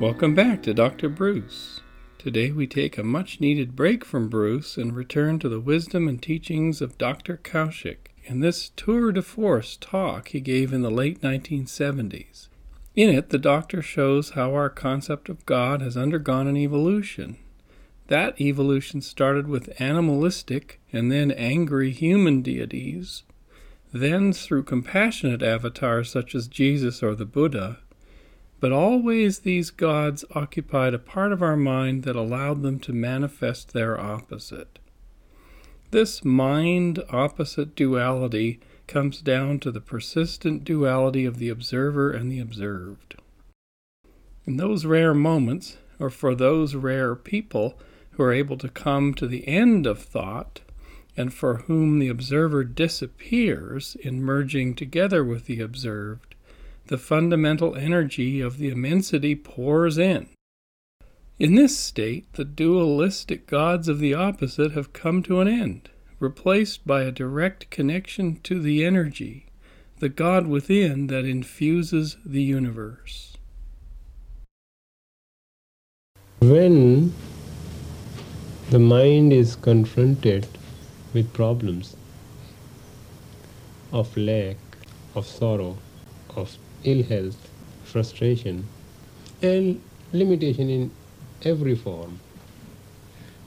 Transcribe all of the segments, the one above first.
Welcome back to Dr. Bruce. Today we take a much needed break from Bruce and return to the wisdom and teachings of Dr. Kaushik in this tour de force talk he gave in the late 1970s. In it, the doctor shows how our concept of God has undergone an evolution. That evolution started with animalistic and then angry human deities, then through compassionate avatars such as Jesus or the Buddha, but always these gods occupied a part of our mind that allowed them to manifest their opposite. This mind opposite duality comes down to the persistent duality of the observer and the observed. In those rare moments, or for those rare people who are able to come to the end of thought, and for whom the observer disappears in merging together with the observed, the fundamental energy of the immensity pours in. In this state, the dualistic gods of the opposite have come to an end, replaced by a direct connection to the energy, the God within that infuses the universe. When the mind is confronted with problems of lack, of sorrow, of ill health, frustration, and limitation in every form,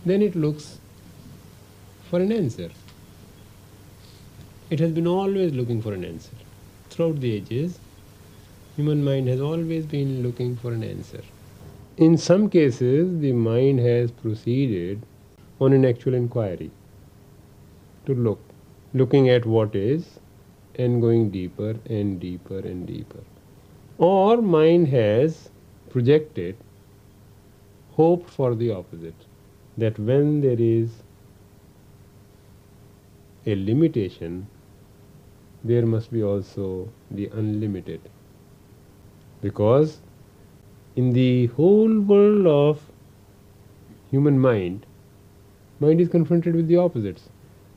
then it looks for an answer. It has been always looking for an answer. Throughout the ages, human mind has always been looking for an answer. In some cases, the mind has proceeded on an actual inquiry to look, looking at what is, and going deeper and deeper and deeper. Or mind has projected hope for the opposite that when there is a limitation, there must be also the unlimited. Because in the whole world of human mind, mind is confronted with the opposites.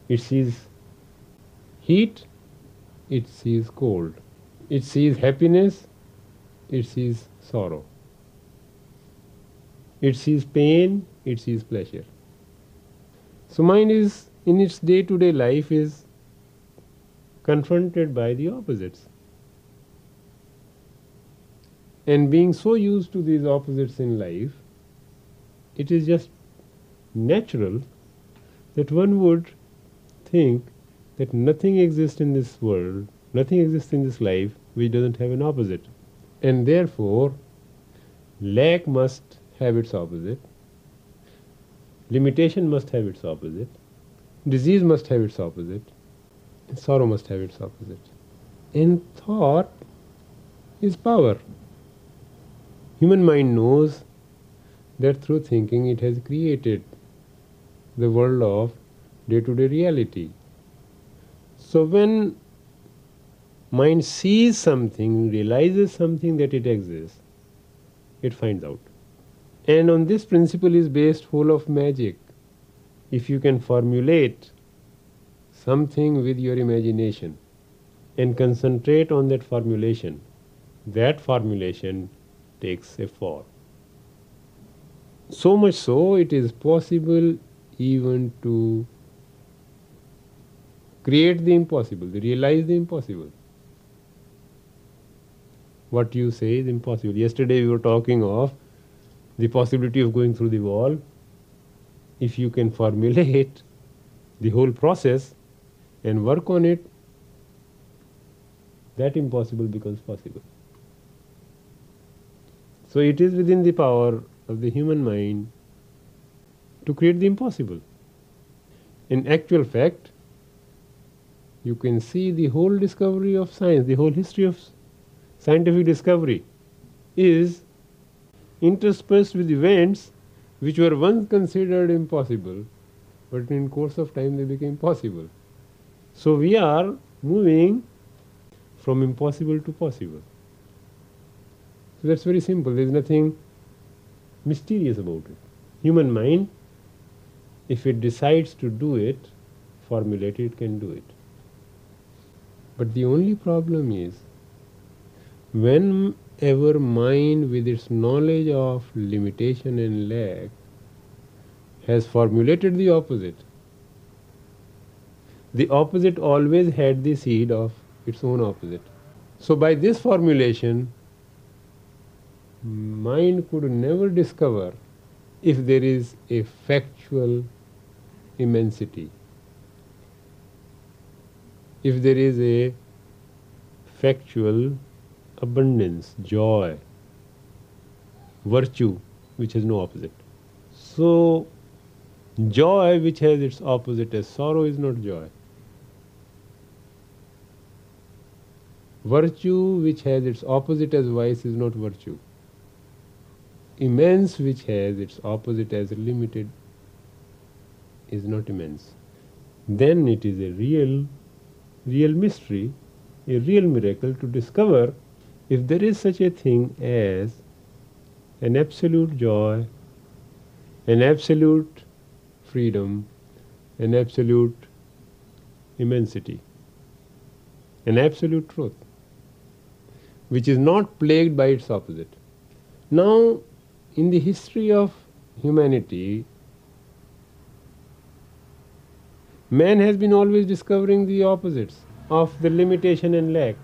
It sees heat it sees cold. It sees happiness, it sees sorrow. It sees pain, it sees pleasure. So mind is in its day to day life is confronted by the opposites. And being so used to these opposites in life, it is just natural that one would think that nothing exists in this world, nothing exists in this life which doesn't have an opposite. And therefore, lack must have its opposite, limitation must have its opposite, disease must have its opposite, and sorrow must have its opposite. And thought is power. Human mind knows that through thinking it has created the world of day to day reality. So when mind sees something, realizes something that it exists, it finds out. And on this principle is based whole of magic. If you can formulate something with your imagination and concentrate on that formulation, that formulation takes a form. So much so, it is possible even to create the impossible, realize the impossible. What you say is impossible. Yesterday we were talking of the possibility of going through the wall. If you can formulate the whole process and work on it, that impossible becomes possible. So it is within the power of the human mind to create the impossible. In actual fact, you can see the whole discovery of science, the whole history of scientific discovery is interspersed with events which were once considered impossible, but in course of time they became possible. So we are moving from impossible to possible. So that's very simple. There is nothing mysterious about it. Human mind, if it decides to do it, formulate it, can do it. But the only problem is whenever mind, with its knowledge of limitation and lack, has formulated the opposite. The opposite always had the seed of its own opposite. So, by this formulation, mind could never discover if there is a factual immensity, if there is a factual abundance, joy, virtue which has no opposite. So, joy which has its opposite as sorrow is not joy. Virtue which has its opposite as vice is not virtue. Immense which has its opposite as limited is not immense. Then it is a real, real mystery, a real miracle to discover if there is such a thing as an absolute joy, an absolute freedom, an absolute immensity, an absolute truth, which is not plagued by its opposite. Now, in the history of humanity, man has been always discovering the opposites of the limitation and lack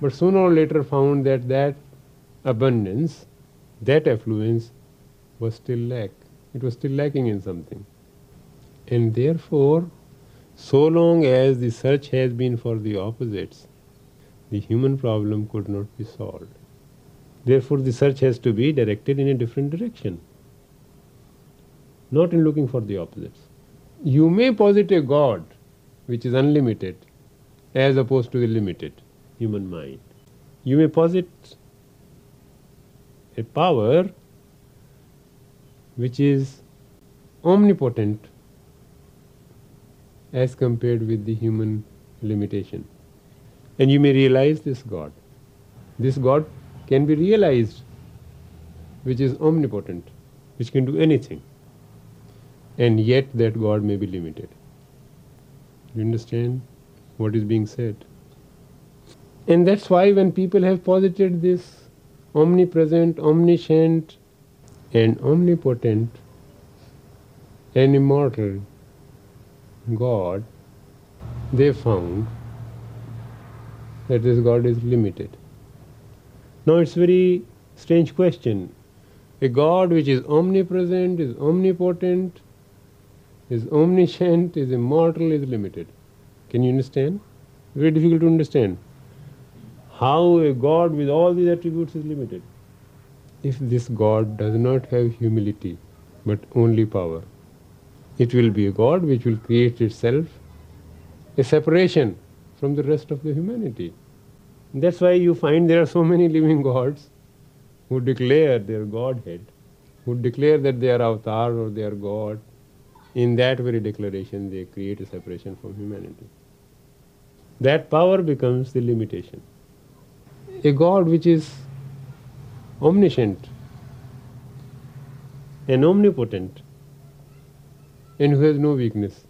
but sooner or later found that that abundance, that affluence was still lack. It was still lacking in something. And therefore, so long as the search has been for the opposites, the human problem could not be solved. Therefore, the search has to be directed in a different direction, not in looking for the opposites. You may posit a God which is unlimited as opposed to the limited human mind. You may posit a power which is omnipotent as compared with the human limitation. And you may realize this God. This God can be realized, which is omnipotent, which can do anything. And yet that God may be limited. You understand what is being said? And that's why when people have posited this omnipresent, omniscient, and omnipotent and immortal God, they found that this God is limited. Now it's a very strange question. A God which is omnipresent, is omnipotent, is omniscient, is immortal, is limited. Can you understand? Very difficult to understand how a God with all these attributes is limited. If this God does not have humility but only power, it will be a God which will create itself a separation from the rest of the humanity. That's why you find there are so many living gods who declare their Godhead, who declare that they are avatar or they are God. In that very declaration, they create a separation from humanity. That power becomes the limitation a God which is omniscient and omnipotent and who has no weakness,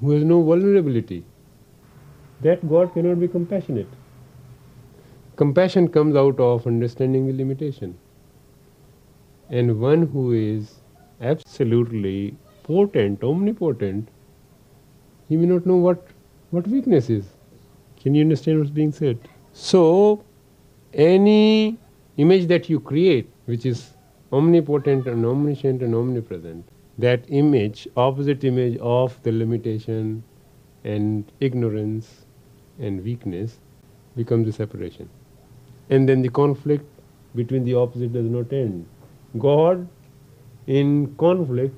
who has no vulnerability, that God cannot be compassionate. Compassion comes out of understanding the limitation. And one who is absolutely potent, omnipotent, he may not know what, what weakness is. Can you understand what's being said? So, any image that you create, which is omnipotent and omniscient and omnipresent, that image, opposite image of the limitation and ignorance and weakness, becomes a separation. And then the conflict between the opposite does not end. God in conflict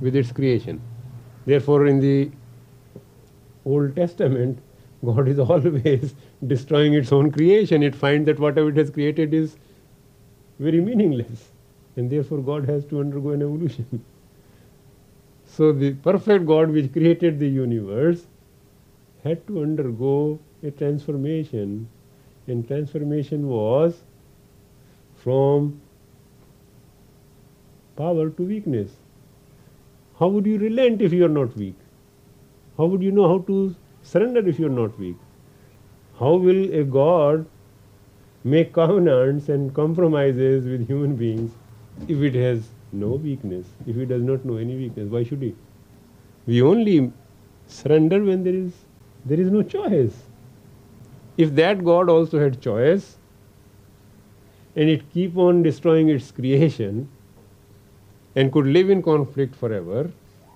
with its creation. Therefore, in the Old Testament, God is always destroying its own creation. It finds that whatever it has created is very meaningless. And therefore, God has to undergo an evolution. so, the perfect God which created the universe had to undergo a transformation. And transformation was from power to weakness. How would you relent if you are not weak? How would you know how to surrender if you are not weak? How will a God make covenants and compromises with human beings if it has no weakness, if it does not know any weakness? Why should he? We only surrender when there is there is no choice. If that God also had choice and it keep on destroying its creation and could live in conflict forever,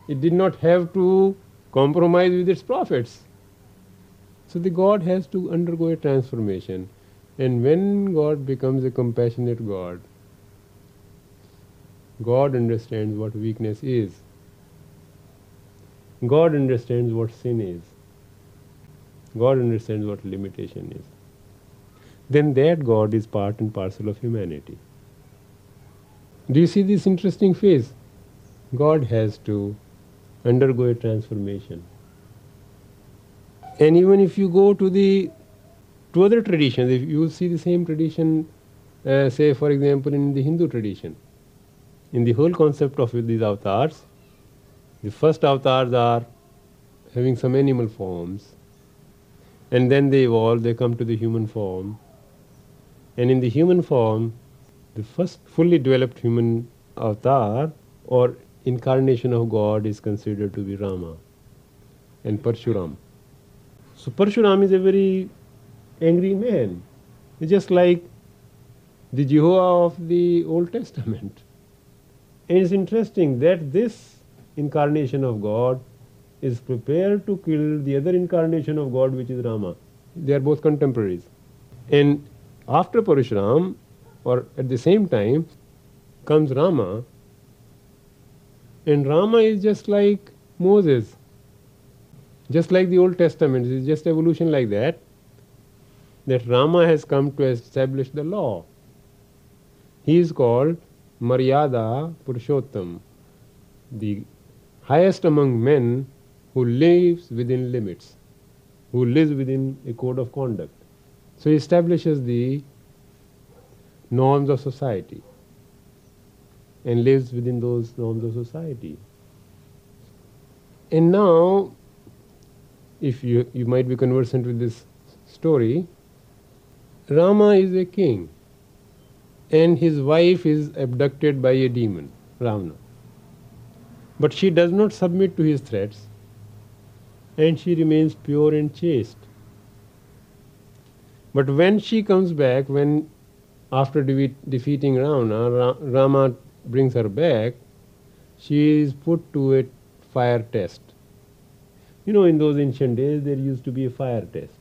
it did not have to compromise with its prophets. So the God has to undergo a transformation. And when God becomes a compassionate God, God understands what weakness is. God understands what sin is. God understands what limitation is. Then that God is part and parcel of humanity. Do you see this interesting phase? God has to undergo a transformation. And even if you go to the to other traditions, if you see the same tradition, uh, say for example in the Hindu tradition, in the whole concept of these avatars, the first avatars are having some animal forms, and then they evolve, they come to the human form, and in the human form, the first fully developed human avatar or incarnation of God is considered to be Rama and Parshuram. So Parshuram is a very angry man, He's just like the Jehovah of the Old Testament. And it's interesting that this incarnation of God is prepared to kill the other incarnation of God, which is Rama. They are both contemporaries. And after Parshuram, or at the same time, comes Rama, and Rama is just like Moses, just like the Old Testament, it's just evolution like that. That Rama has come to establish the law. He is called Maryada Purushottam, the highest among men who lives within limits, who lives within a code of conduct. So he establishes the norms of society and lives within those norms of society. And now, if you, you might be conversant with this story, Rama is a king and his wife is abducted by a demon, Ravana. But she does not submit to his threats and she remains pure and chaste. But when she comes back, when after de- defeating Ravana, Ra- Rama brings her back, she is put to a fire test. You know, in those ancient days, there used to be a fire test.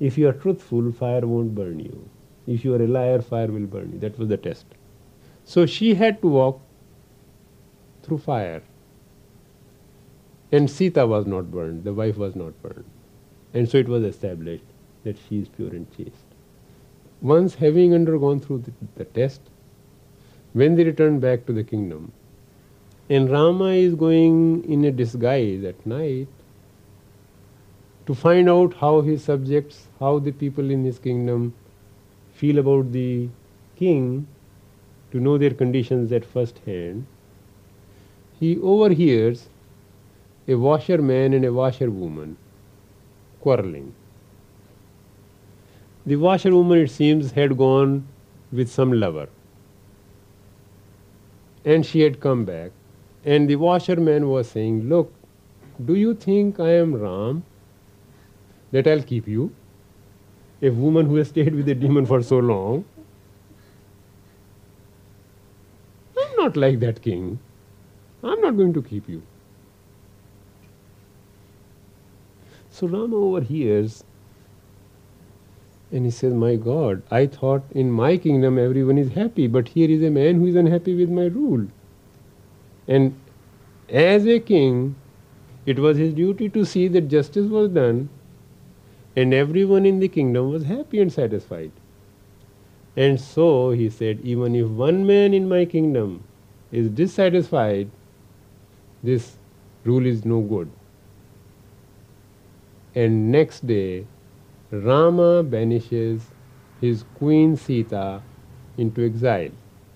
If you are truthful, fire won't burn you. If you are a liar, fire will burn you. That was the test. So she had to walk through fire. And Sita was not burned, the wife was not burned. And so it was established that she is pure and chaste. Once having undergone through the, the test, when they return back to the kingdom, and Rama is going in a disguise at night to find out how his subjects, how the people in his kingdom feel about the king, to know their conditions at first hand, he overhears a washerman and a washerwoman quarreling. The washerwoman, it seems, had gone with some lover. And she had come back. And the washerman was saying, Look, do you think I am Ram? That I'll keep you? A woman who has stayed with a demon for so long? I'm not like that king. I'm not going to keep you. So Rama overhears and he says, My God, I thought in my kingdom everyone is happy, but here is a man who is unhappy with my rule. And as a king, it was his duty to see that justice was done and everyone in the kingdom was happy and satisfied. And so he said, Even if one man in my kingdom is dissatisfied, this rule is no good. And next day, Rama banishes his queen Sita into exile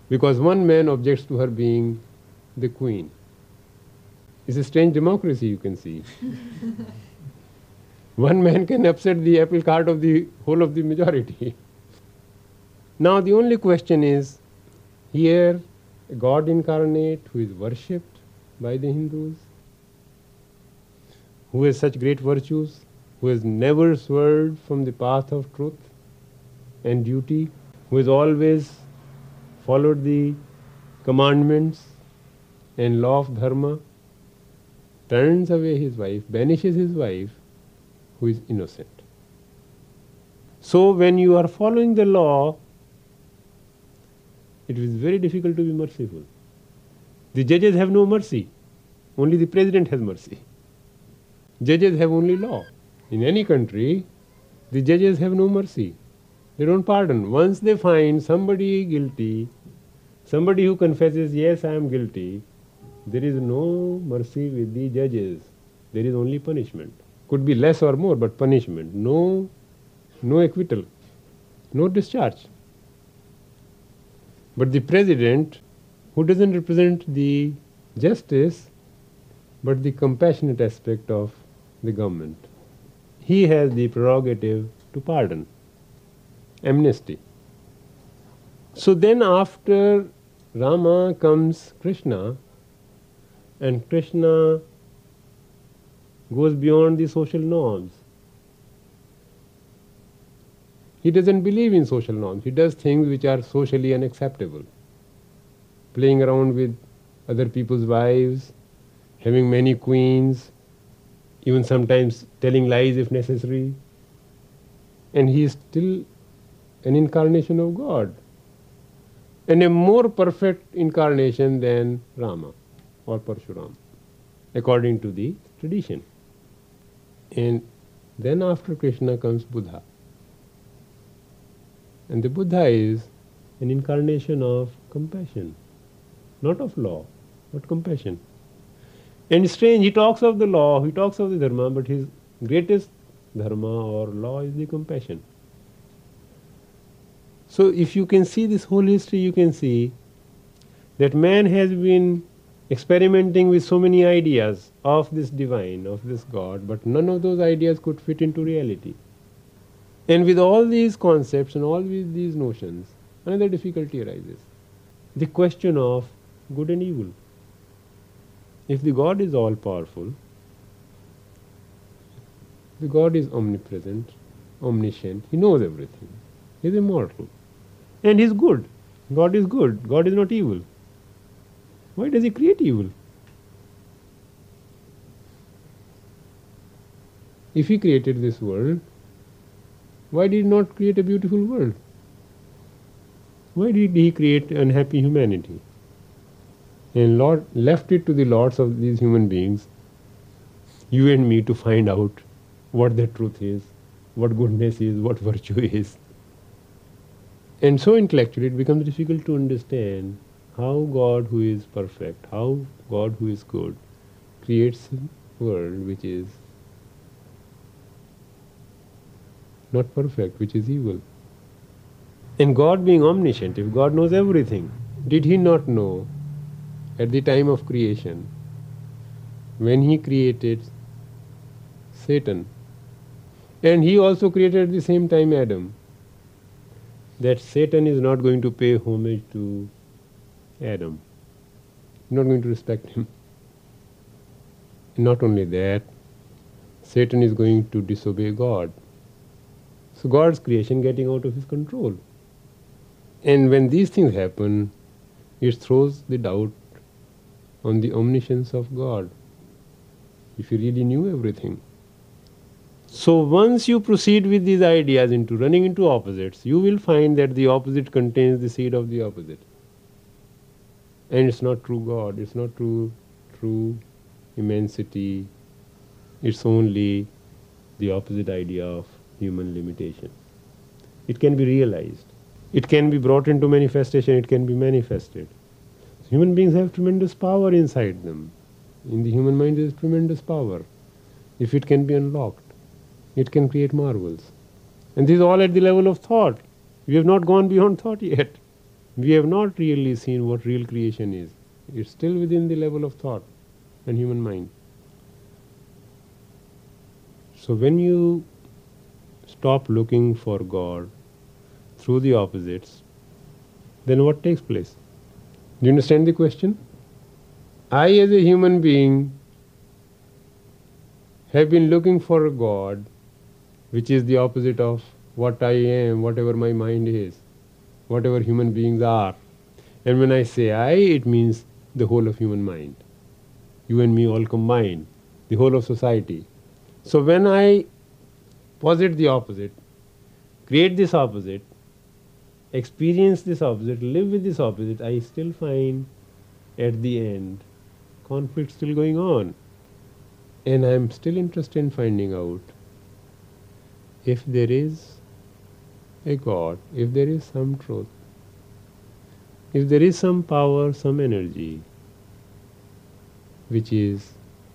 because one man objects to her being the queen. It's a strange democracy, you can see. one man can upset the apple cart of the whole of the majority. Now, the only question is here, a God incarnate who is worshipped by the Hindus, who has such great virtues, who has never swerved from the path of truth and duty, who has always followed the commandments and law of dharma, turns away his wife, banishes his wife, who is innocent. So, when you are following the law, it is very difficult to be merciful. The judges have no mercy, only the president has mercy. Judges have only law. In any country, the judges have no mercy. They don't pardon. Once they find somebody guilty, somebody who confesses, Yes, I am guilty, there is no mercy with the judges. There is only punishment. Could be less or more, but punishment. No, no acquittal, no discharge. But the president, who doesn't represent the justice, but the compassionate aspect of the government, he has the prerogative to pardon, amnesty. So then, after Rama comes Krishna, and Krishna goes beyond the social norms. He doesn't believe in social norms. He does things which are socially unacceptable. Playing around with other people's wives, having many queens, even sometimes telling lies if necessary. And he is still an incarnation of God. And a more perfect incarnation than Rama or Parshuram, according to the tradition. And then after Krishna comes Buddha. And the Buddha is an incarnation of compassion, not of law, but compassion. And strange, he talks of the law, he talks of the dharma, but his greatest dharma or law is the compassion. So, if you can see this whole history, you can see that man has been experimenting with so many ideas of this divine, of this God, but none of those ideas could fit into reality. And with all these concepts and all these notions, another difficulty arises the question of good and evil. If the God is all powerful, the God is omnipresent, omniscient, He knows everything, He is immortal, and He is good. God is good, God is not evil. Why does he create evil? If he created this world, why did he not create a beautiful world? Why did he create unhappy humanity? And Lord left it to the lords of these human beings, you and me, to find out what the truth is, what goodness is, what virtue is. And so intellectually it becomes difficult to understand how God, who is perfect, how God, who is good, creates a world which is not perfect, which is evil. And God being omniscient, if God knows everything, did He not know at the time of creation when He created Satan? And He also created at the same time Adam. That Satan is not going to pay homage to Adam. Not going to respect him. Not only that, Satan is going to disobey God. So God's creation getting out of his control. And when these things happen, it throws the doubt on the omniscience of God. If you really knew everything. So once you proceed with these ideas into running into opposites, you will find that the opposite contains the seed of the opposite. And it's not true God, it's not true true immensity, it's only the opposite idea of human limitation. It can be realized. It can be brought into manifestation, it can be manifested. Human beings have tremendous power inside them. In the human mind, there is tremendous power. If it can be unlocked, it can create marvels. And this is all at the level of thought. We have not gone beyond thought yet we have not really seen what real creation is. It's still within the level of thought and human mind. So when you stop looking for God through the opposites then what takes place? Do you understand the question? I, as a human being, have been looking for a God which is the opposite of what I am, whatever my mind is, whatever human beings are. And when I say I, it means the whole of human mind. You and me all combined, the whole of society. So when I posit the opposite, create this opposite, experience this opposite, live with this opposite, I still find at the end conflict still going on. And I am still interested in finding out if there is a God, if there is some truth, if there is some power, some energy which is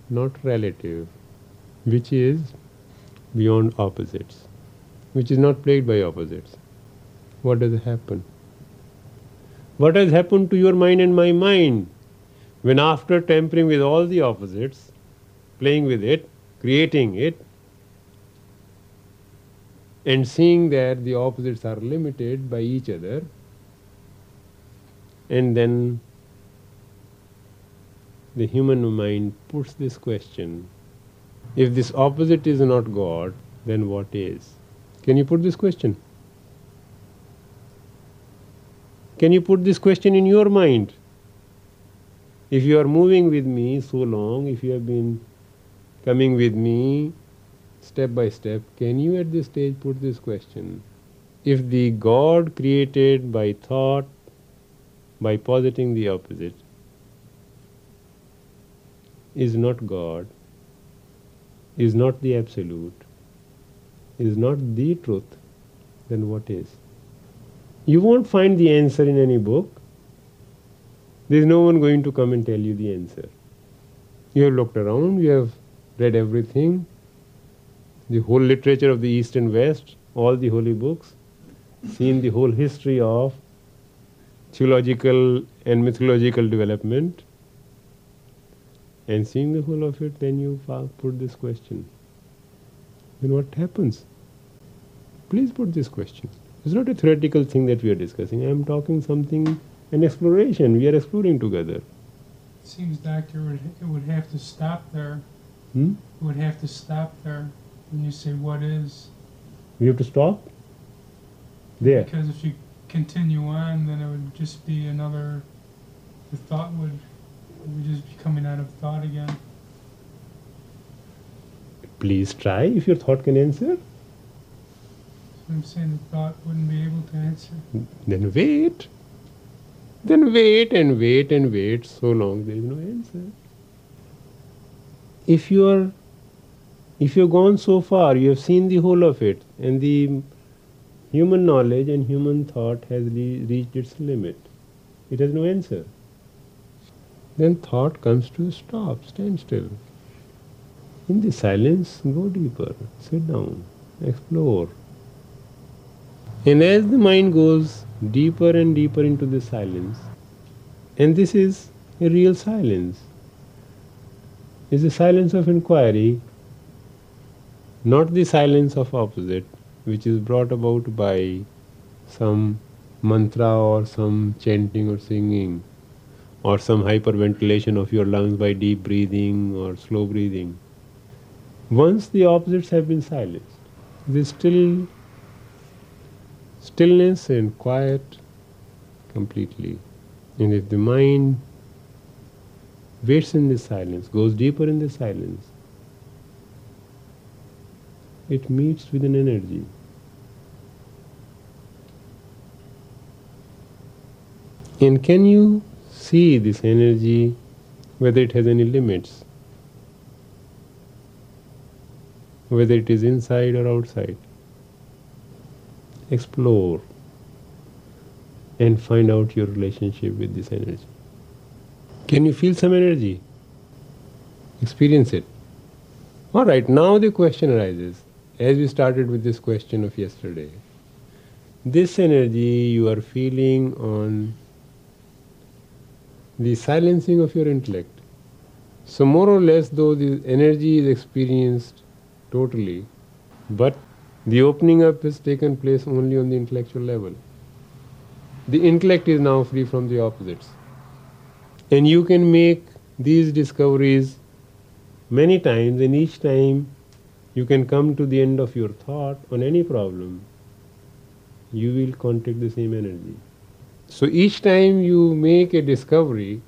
not relative, which is beyond opposites, which is not plagued by opposites, what does happen? What has happened to your mind and my mind when, after tampering with all the opposites, playing with it, creating it, and seeing that the opposites are limited by each other, and then the human mind puts this question if this opposite is not God, then what is? Can you put this question? Can you put this question in your mind? If you are moving with me so long, if you have been coming with me step by step, can you at this stage put this question? If the God created by thought, by positing the opposite, is not God, is not the absolute, is not the truth, then what is? You won't find the answer in any book. There is no one going to come and tell you the answer. You have looked around, you have read everything, the whole literature of the East and West, all the holy books, seen the whole history of theological and mythological development, and seeing the whole of it, then you put this question. Then what happens? Please put this question. It's not a theoretical thing that we are discussing. I am talking something, an exploration. We are exploring together. It Seems, Doctor, it would, it would have to stop there. Hmm? It would have to stop there when you say what is. We have to stop? There. Because if you continue on, then it would just be another, the thought would we just be coming out of thought again. Please try if your thought can answer. I'm saying the thought wouldn't be able to answer. Then wait. Then wait and wait and wait so long there is no answer. If you are if you have gone so far, you have seen the whole of it, and the human knowledge and human thought has re- reached its limit. It has no answer then thought comes to a stop, stand still. In the silence, go deeper, sit down, explore. And as the mind goes deeper and deeper into the silence, and this is a real silence, is the silence of inquiry, not the silence of opposite, which is brought about by some mantra or some chanting or singing or some hyperventilation of your lungs by deep breathing or slow breathing. Once the opposites have been silenced, the still stillness and quiet completely. And if the mind waits in the silence, goes deeper in the silence, it meets with an energy. And can you see this energy, whether it has any limits, whether it is inside or outside. Explore and find out your relationship with this energy. Can you feel some energy? Experience it. Alright, now the question arises, as we started with this question of yesterday. This energy you are feeling on the silencing of your intellect. So, more or less, though the energy is experienced totally, but the opening up has taken place only on the intellectual level. the intellect is now free from the opposites. And you can make these discoveries many times, and each time you can come to the end of your thought on any problem, you will contact the same energy. So each time you make a discovery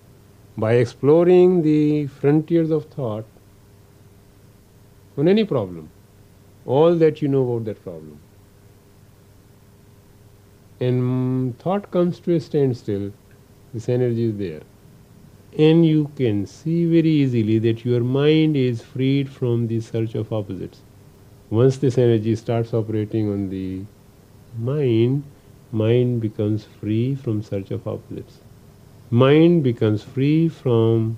by exploring the frontiers of thought on any problem, all that you know about that problem. And thought comes to a standstill, this energy is there. And you can see very easily that your mind is freed from the search of opposites. Once this energy starts operating on the mind, mind becomes free from search of opposites. Mind becomes free from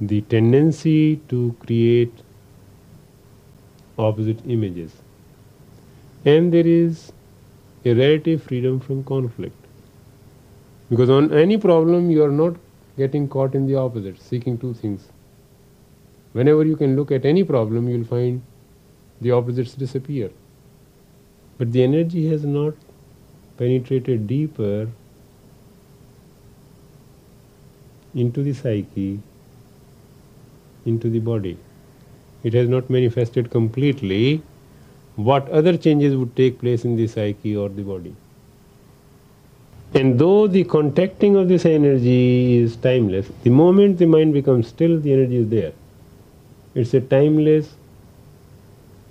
the tendency to create opposite images. And there is a relative freedom from conflict. Because on any problem, you are not getting caught in the opposite, seeking two things. Whenever you can look at any problem, you will find the opposites disappear. But the energy has not penetrated deeper into the psyche into the body. It has not manifested completely what other changes would take place in the psyche or the body. And though the contacting of this energy is timeless, the moment the mind becomes still, the energy is there. It's a timeless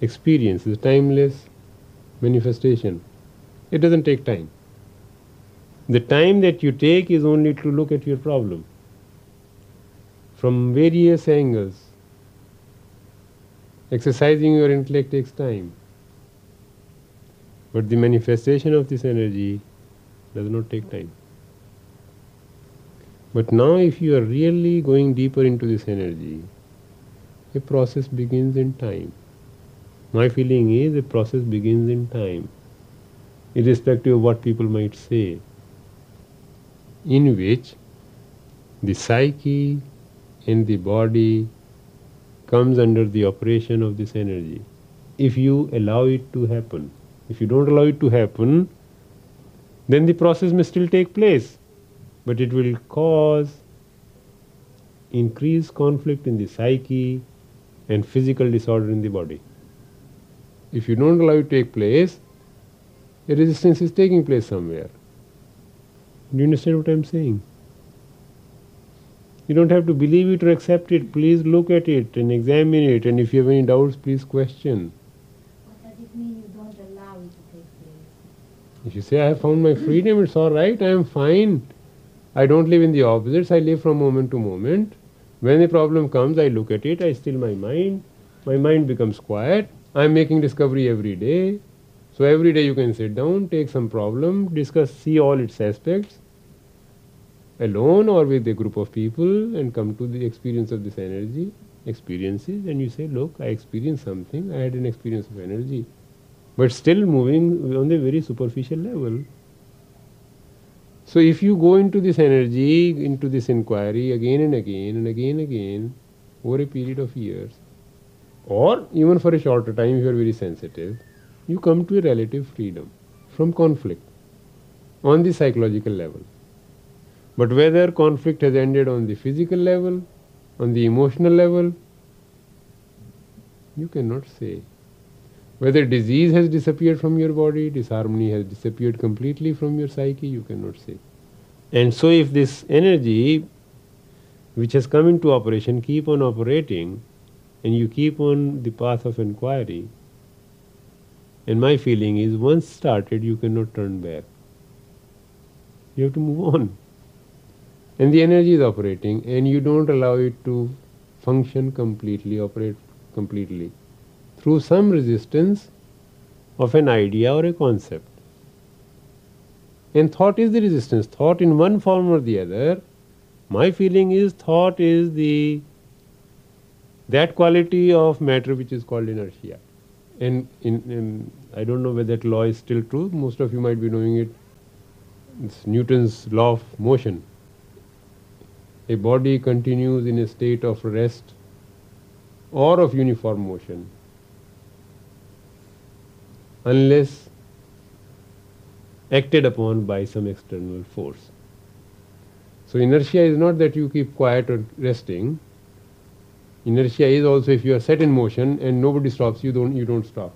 experience, it's a timeless manifestation. It doesn't take time. The time that you take is only to look at your problem from various angles. Exercising your intellect takes time. But the manifestation of this energy does not take time. But now, if you are really going deeper into this energy, a process begins in time. My feeling is a process begins in time, irrespective of what people might say, in which the psyche in the body comes under the operation of this energy. If you allow it to happen, if you don't allow it to happen, then the process may still take place, but it will cause increased conflict in the psyche and physical disorder in the body. If you don't allow it to take place, a resistance is taking place somewhere. Do you understand what I'm saying? You don't have to believe it or accept it. Please look at it and examine it. And if you have any doubts, please question. What does it mean you don't allow it to take place? If you say, I have found my freedom, it's all right, I am fine. I don't live in the opposites, I live from moment to moment. When a problem comes, I look at it, I still my mind. My mind becomes quiet. I am making discovery every day. So every day you can sit down, take some problem, discuss, see all its aspects, alone or with a group of people and come to the experience of this energy, experiences, and you say, Look, I experienced something, I had an experience of energy, but still moving on the very superficial level. So, if you go into this energy, into this inquiry again and again and again and again over a period of years, or even for a shorter time if you are very sensitive, you come to a relative freedom from conflict on the psychological level. But whether conflict has ended on the physical level, on the emotional level, you cannot say. Whether disease has disappeared from your body, disharmony has disappeared completely from your psyche, you cannot say. And so, if this energy which has come into operation keep on operating, and you keep on the path of inquiry, and my feeling is once started, you cannot turn back. You have to move on and the energy is operating and you don't allow it to function completely, operate completely through some resistance of an idea or a concept. And thought is the resistance. Thought in one form or the other. My feeling is thought is the that quality of matter which is called inertia. And in, in, I don't know whether that law is still true. Most of you might be knowing it. It's Newton's law of motion a body continues in a state of rest or of uniform motion unless acted upon by some external force. So inertia is not that you keep quiet or resting. Inertia is also if you are set in motion and nobody stops you, don't you don't stop.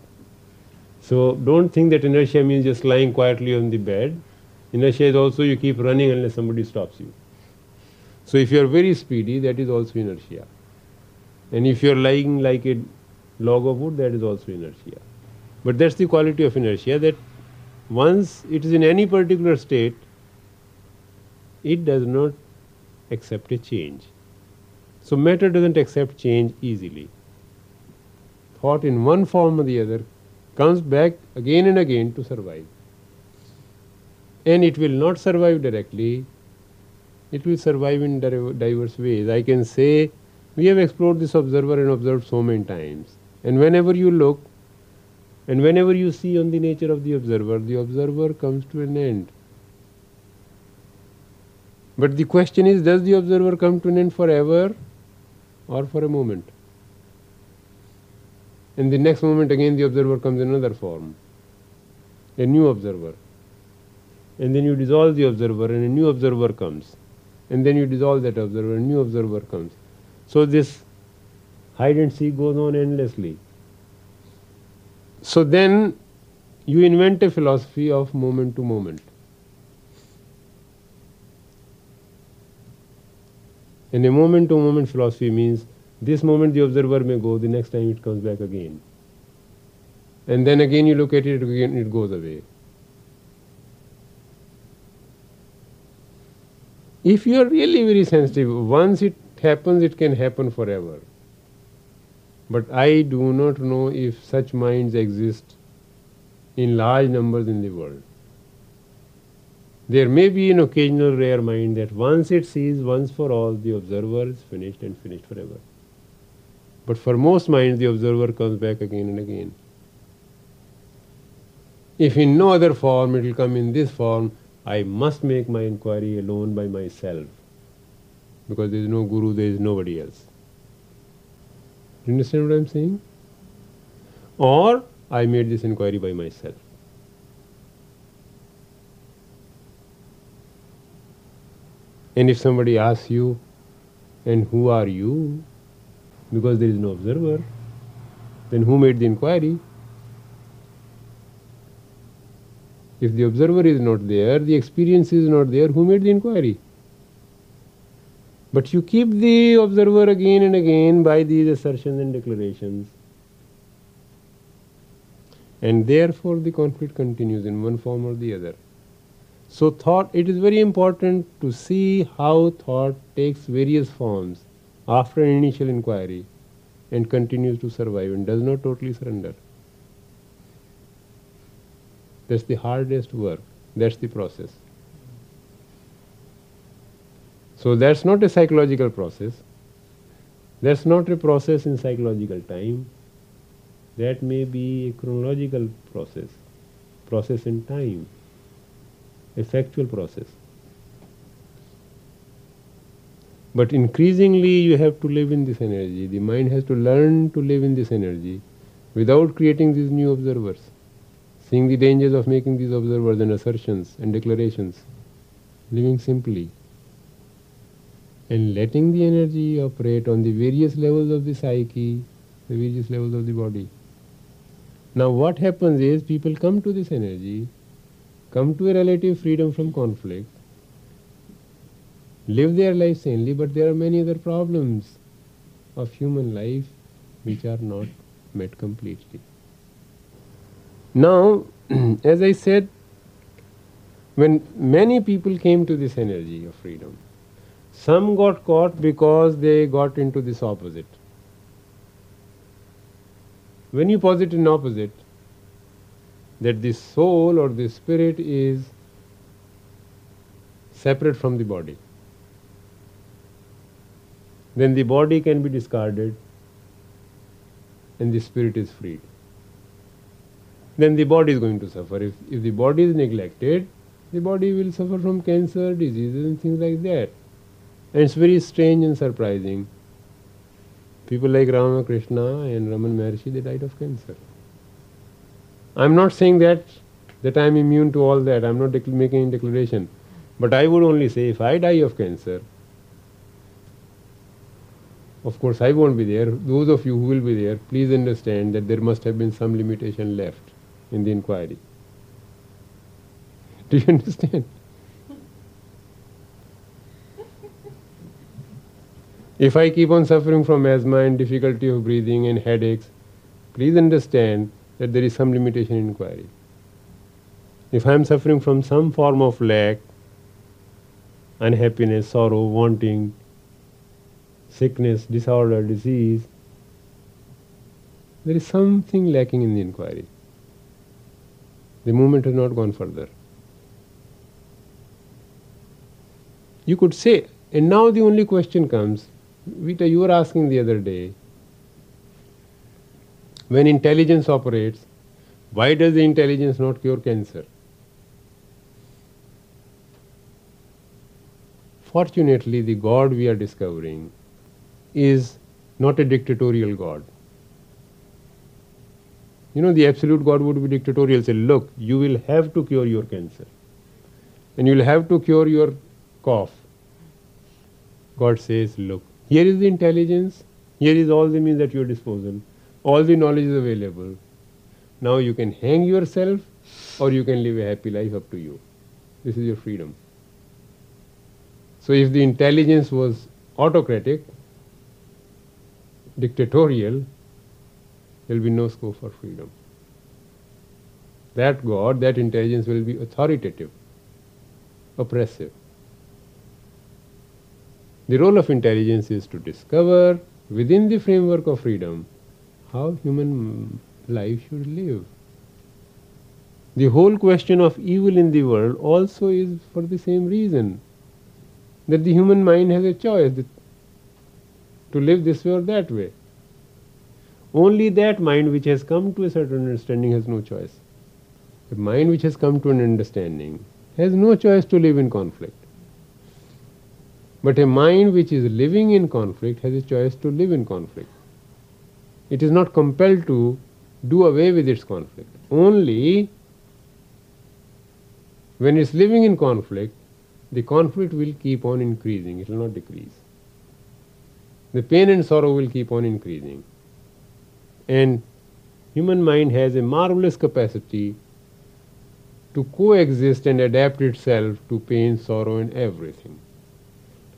So don't think that inertia means just lying quietly on the bed. Inertia is also you keep running unless somebody stops you. So if you are very speedy, that is also inertia. And if you are lying like a log of wood, that is also inertia. But that's the quality of inertia that once it is in any particular state, it does not accept a change. So matter doesn't accept change easily. Thought in one form or the other comes back again and again to survive. And it will not survive directly, it will survive in diverse ways. I can say we have explored this observer and observed so many times. And whenever you look, and whenever you see on the nature of the observer, the observer comes to an end. But the question is does the observer come to an end forever or for a moment? And the next moment again the observer comes in another form, a new observer. And then you dissolve the observer and a new observer comes. And then you dissolve that observer a new observer comes. So this hide and seek goes on endlessly. So then you invent a philosophy of moment to moment. And a moment to moment philosophy means this moment the observer may go, the next time it comes back again. And then again you look at it again, it goes away. If you are really very sensitive, once it happens, it can happen forever. But I do not know if such minds exist in large numbers in the world. There may be an occasional rare mind that once it sees once for all, the observer is finished and finished forever. But for most minds, the observer comes back again and again. If in no other form, it will come in this form, I must make my inquiry alone by myself. Because there is no guru, there is nobody else. Do you understand what I am saying? Or I made this inquiry by myself. And if somebody asks you, and who are you? Because there is no observer, then who made the inquiry? If the observer is not there, the experience is not there, who made the inquiry? But you keep the observer again and again by these assertions and declarations. And therefore the conflict continues in one form or the other. So, thought, it is very important to see how thought takes various forms after an initial inquiry and continues to survive and does not totally surrender. That's the hardest work, that's the process. So that's not a psychological process. That's not a process in psychological time. That may be a chronological process, process in time, a factual process. But increasingly, you have to live in this energy. The mind has to learn to live in this energy without creating these new observers, seeing the dangers of making these observers and assertions and declarations, living simply and letting the energy operate on the various levels of the psyche, the various levels of the body. Now, what happens is people come to this energy, come to a relative freedom from conflict, live their life sanely, but there are many other problems of human life which are not met completely. Now, as I said, when many people came to this energy of freedom, some got caught because they got into this opposite. When you posit an opposite, that the soul or the spirit is separate from the body, then the body can be discarded and the spirit is freed. Then the body is going to suffer. If, if the body is neglected, the body will suffer from cancer, diseases, and things like that. And it's very strange and surprising. People like Ramakrishna and Raman Maharshi, they died of cancer. I'm not saying that that I am immune to all that. I am not dec- making any declaration. But I would only say if I die of cancer, of course I won't be there. Those of you who will be there, please understand that there must have been some limitation left in the inquiry. Do you understand? if I keep on suffering from asthma and difficulty of breathing and headaches, please understand that there is some limitation in inquiry. If I am suffering from some form of lack, unhappiness, sorrow, wanting, sickness, disorder, disease, there is something lacking in the inquiry. The movement has not gone further. You could say, and now the only question comes, Vita, you were asking the other day, when intelligence operates, why does the intelligence not cure cancer? Fortunately, the God we are discovering is not a dictatorial God. You know, the absolute God would be dictatorial, say, look, you will have to cure your cancer. And you will have to cure your cough. God says, look, here is the intelligence, here is all the means at your disposal, all the knowledge is available. Now you can hang yourself or you can live a happy life up to you. This is your freedom. So if the intelligence was autocratic, dictatorial, there will be no scope for freedom. That God, that intelligence will be authoritative, oppressive. The role of intelligence is to discover within the framework of freedom how human life should live. The whole question of evil in the world also is for the same reason that the human mind has a choice to live this way or that way. Only that mind which has come to a certain understanding has no choice. The mind which has come to an understanding has no choice to live in conflict. But a mind which is living in conflict has a choice to live in conflict. It is not compelled to do away with its conflict. Only when it's living in conflict, the conflict will keep on increasing, it will not decrease. The pain and sorrow will keep on increasing. And human mind has a marvelous capacity to coexist and adapt itself to pain, sorrow, and everything.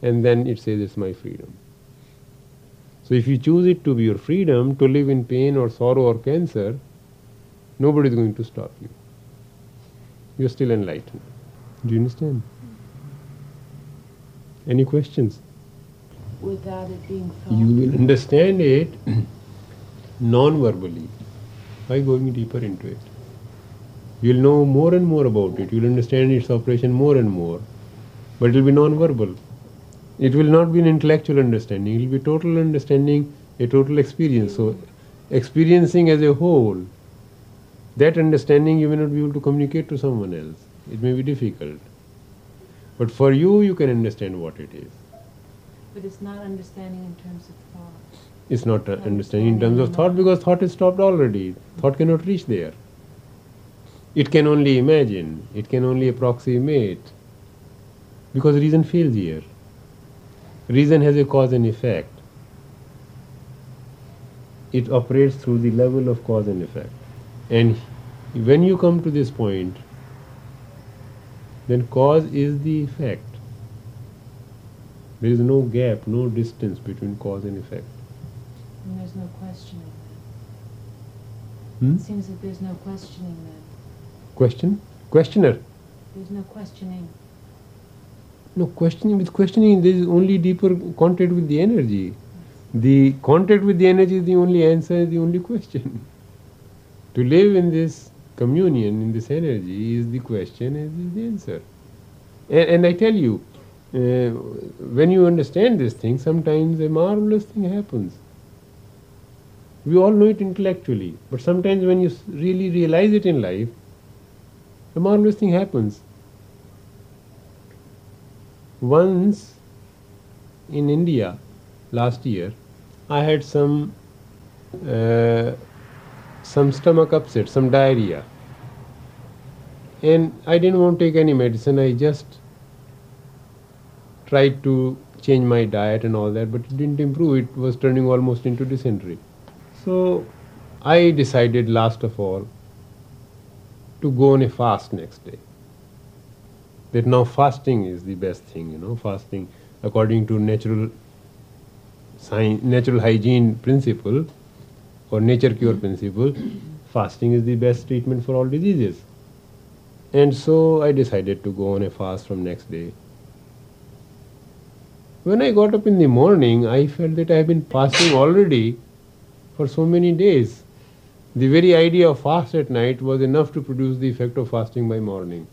And then it says it's my freedom. So if you choose it to be your freedom to live in pain or sorrow or cancer, nobody is going to stop you. You're still enlightened. Do you understand? Any questions? Without it being thought. You will understand it non verbally by going deeper into it. You'll know more and more about it. You'll understand its operation more and more. But it will be non verbal. It will not be an intellectual understanding, it will be total understanding, a total experience. So, experiencing as a whole, that understanding you may not be able to communicate to someone else. It may be difficult. But for you, you can understand what it is. But it's not understanding in terms of thought. It's not uh, understanding in terms of thought because thought is stopped already. Thought cannot reach there. It can only imagine, it can only approximate because reason fails here. Reason has a cause and effect. It operates through the level of cause and effect. And when you come to this point, then cause is the effect. There is no gap, no distance between cause and effect. And there's no questioning Hmm? It seems that there's no questioning that. Question? Questioner? There's no questioning. No, questioning with questioning, there is only deeper contact with the energy. The contact with the energy is the only answer, is the only question. to live in this communion, in this energy, is the question and is the answer. And, and I tell you, uh, when you understand this thing, sometimes a marvelous thing happens. We all know it intellectually, but sometimes when you really realize it in life, a marvelous thing happens. Once in India last year, I had some uh, some stomach upset, some diarrhea. And I didn't want to take any medicine. I just tried to change my diet and all that, but it didn't improve. It was turning almost into dysentery. So I decided last of all to go on a fast next day. That now fasting is the best thing, you know, fasting according to natural science, natural hygiene principle or nature cure principle, fasting is the best treatment for all diseases. And so I decided to go on a fast from next day. When I got up in the morning, I felt that I have been fasting already for so many days. The very idea of fast at night was enough to produce the effect of fasting by morning.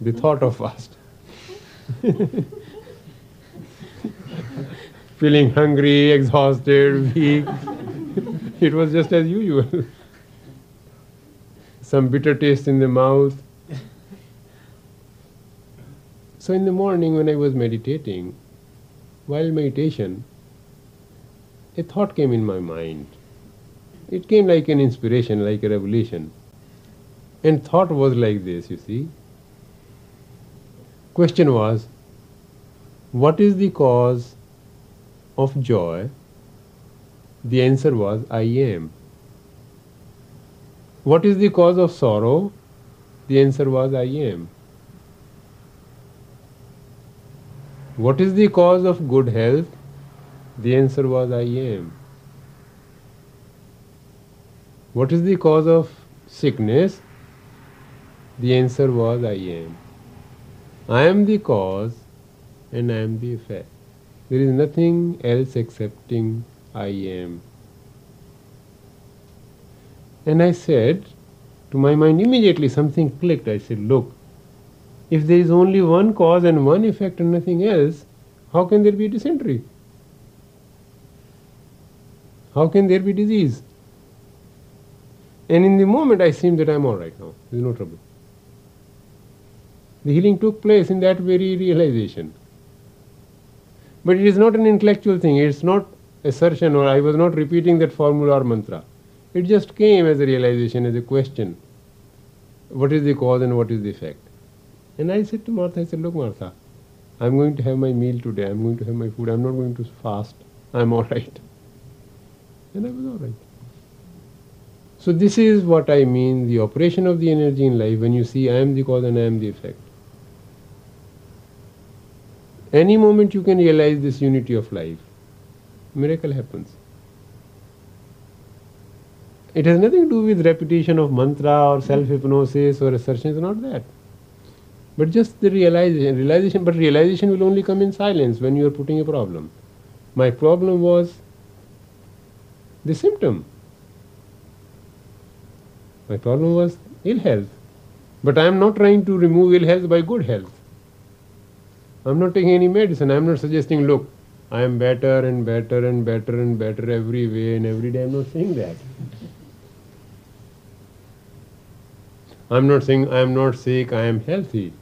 The thought of fast. Feeling hungry, exhausted, weak. it was just as usual. Some bitter taste in the mouth. So, in the morning, when I was meditating, while meditation, a thought came in my mind. It came like an inspiration, like a revelation. And thought was like this, you see. Question was, what is the cause of joy? The answer was, I am. What is the cause of sorrow? The answer was, I am. What is the cause of good health? The answer was, I am. What is the cause of sickness? The answer was, I am. I am the cause and I am the effect. There is nothing else excepting I am. And I said, to my mind immediately something clicked. I said, Look, if there is only one cause and one effect and nothing else, how can there be dysentery? How can there be disease? And in the moment, I seem that I am all right now. There is no trouble. The healing took place in that very realization. But it is not an intellectual thing, it's not assertion, or I was not repeating that formula or mantra. It just came as a realization, as a question. What is the cause and what is the effect? And I said to Martha, I said, Look, Martha, I'm going to have my meal today, I'm going to have my food, I'm not going to fast, I'm all right. And I was all right. So, this is what I mean the operation of the energy in life when you see I am the cause and I am the effect. Any moment you can realize this unity of life, miracle happens. It has nothing to do with repetition of mantra or self hypnosis or assertion, it's not that. But just the realization, realization, but realization will only come in silence when you are putting a problem. My problem was the symptom. My problem was ill health. But I am not trying to remove ill health by good health. I am not taking any medicine. I am not suggesting, look, I am better and better and better and better every way and every day. I am not saying that. I am not saying I am not sick, I am healthy.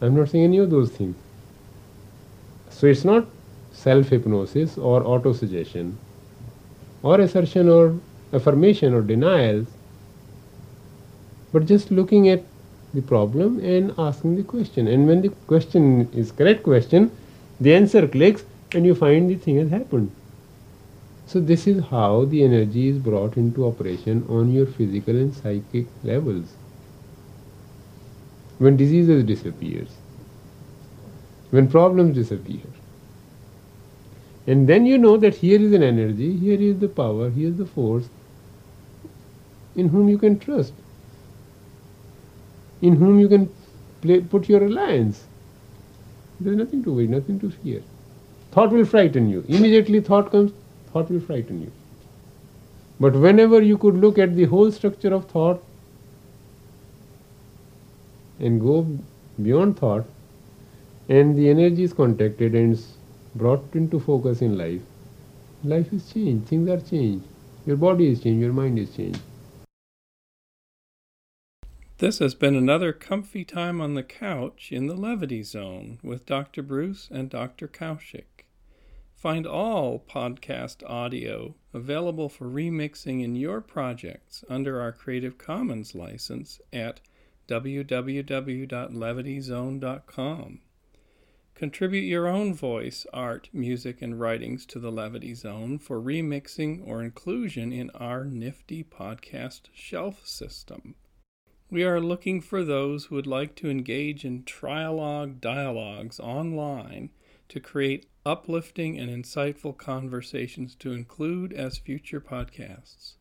I am not saying any of those things. So it's not self hypnosis or auto suggestion or assertion or affirmation or denials, but just looking at the problem and asking the question. And when the question is correct question, the answer clicks and you find the thing has happened. So this is how the energy is brought into operation on your physical and psychic levels. When diseases disappears, when problems disappear. And then you know that here is an energy, here is the power, here is the force in whom you can trust, in whom you can play, put your reliance. There is nothing to worry, nothing to fear. Thought will frighten you. Immediately thought comes, thought will frighten you. But whenever you could look at the whole structure of thought and go beyond thought, and the energy is contacted and brought into focus in life, life is changed, things are changed. Your body is changed, your mind is changed. This has been another comfy time on the couch in the Levity Zone with Dr. Bruce and Dr. Kaushik. Find all podcast audio available for remixing in your projects under our Creative Commons license at www.levityzone.com. Contribute your own voice, art, music, and writings to the Levity Zone for remixing or inclusion in our nifty podcast shelf system. We are looking for those who would like to engage in trialogue dialogues online to create uplifting and insightful conversations to include as future podcasts.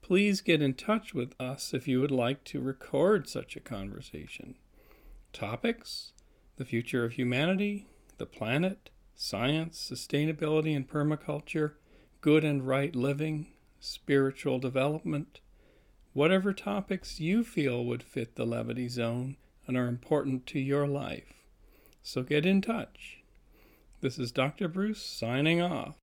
Please get in touch with us if you would like to record such a conversation. Topics the future of humanity, the planet, science, sustainability and permaculture, good and right living, spiritual development, whatever topics you feel would fit the levity zone and are important to your life. So get in touch. This is Dr. Bruce signing off.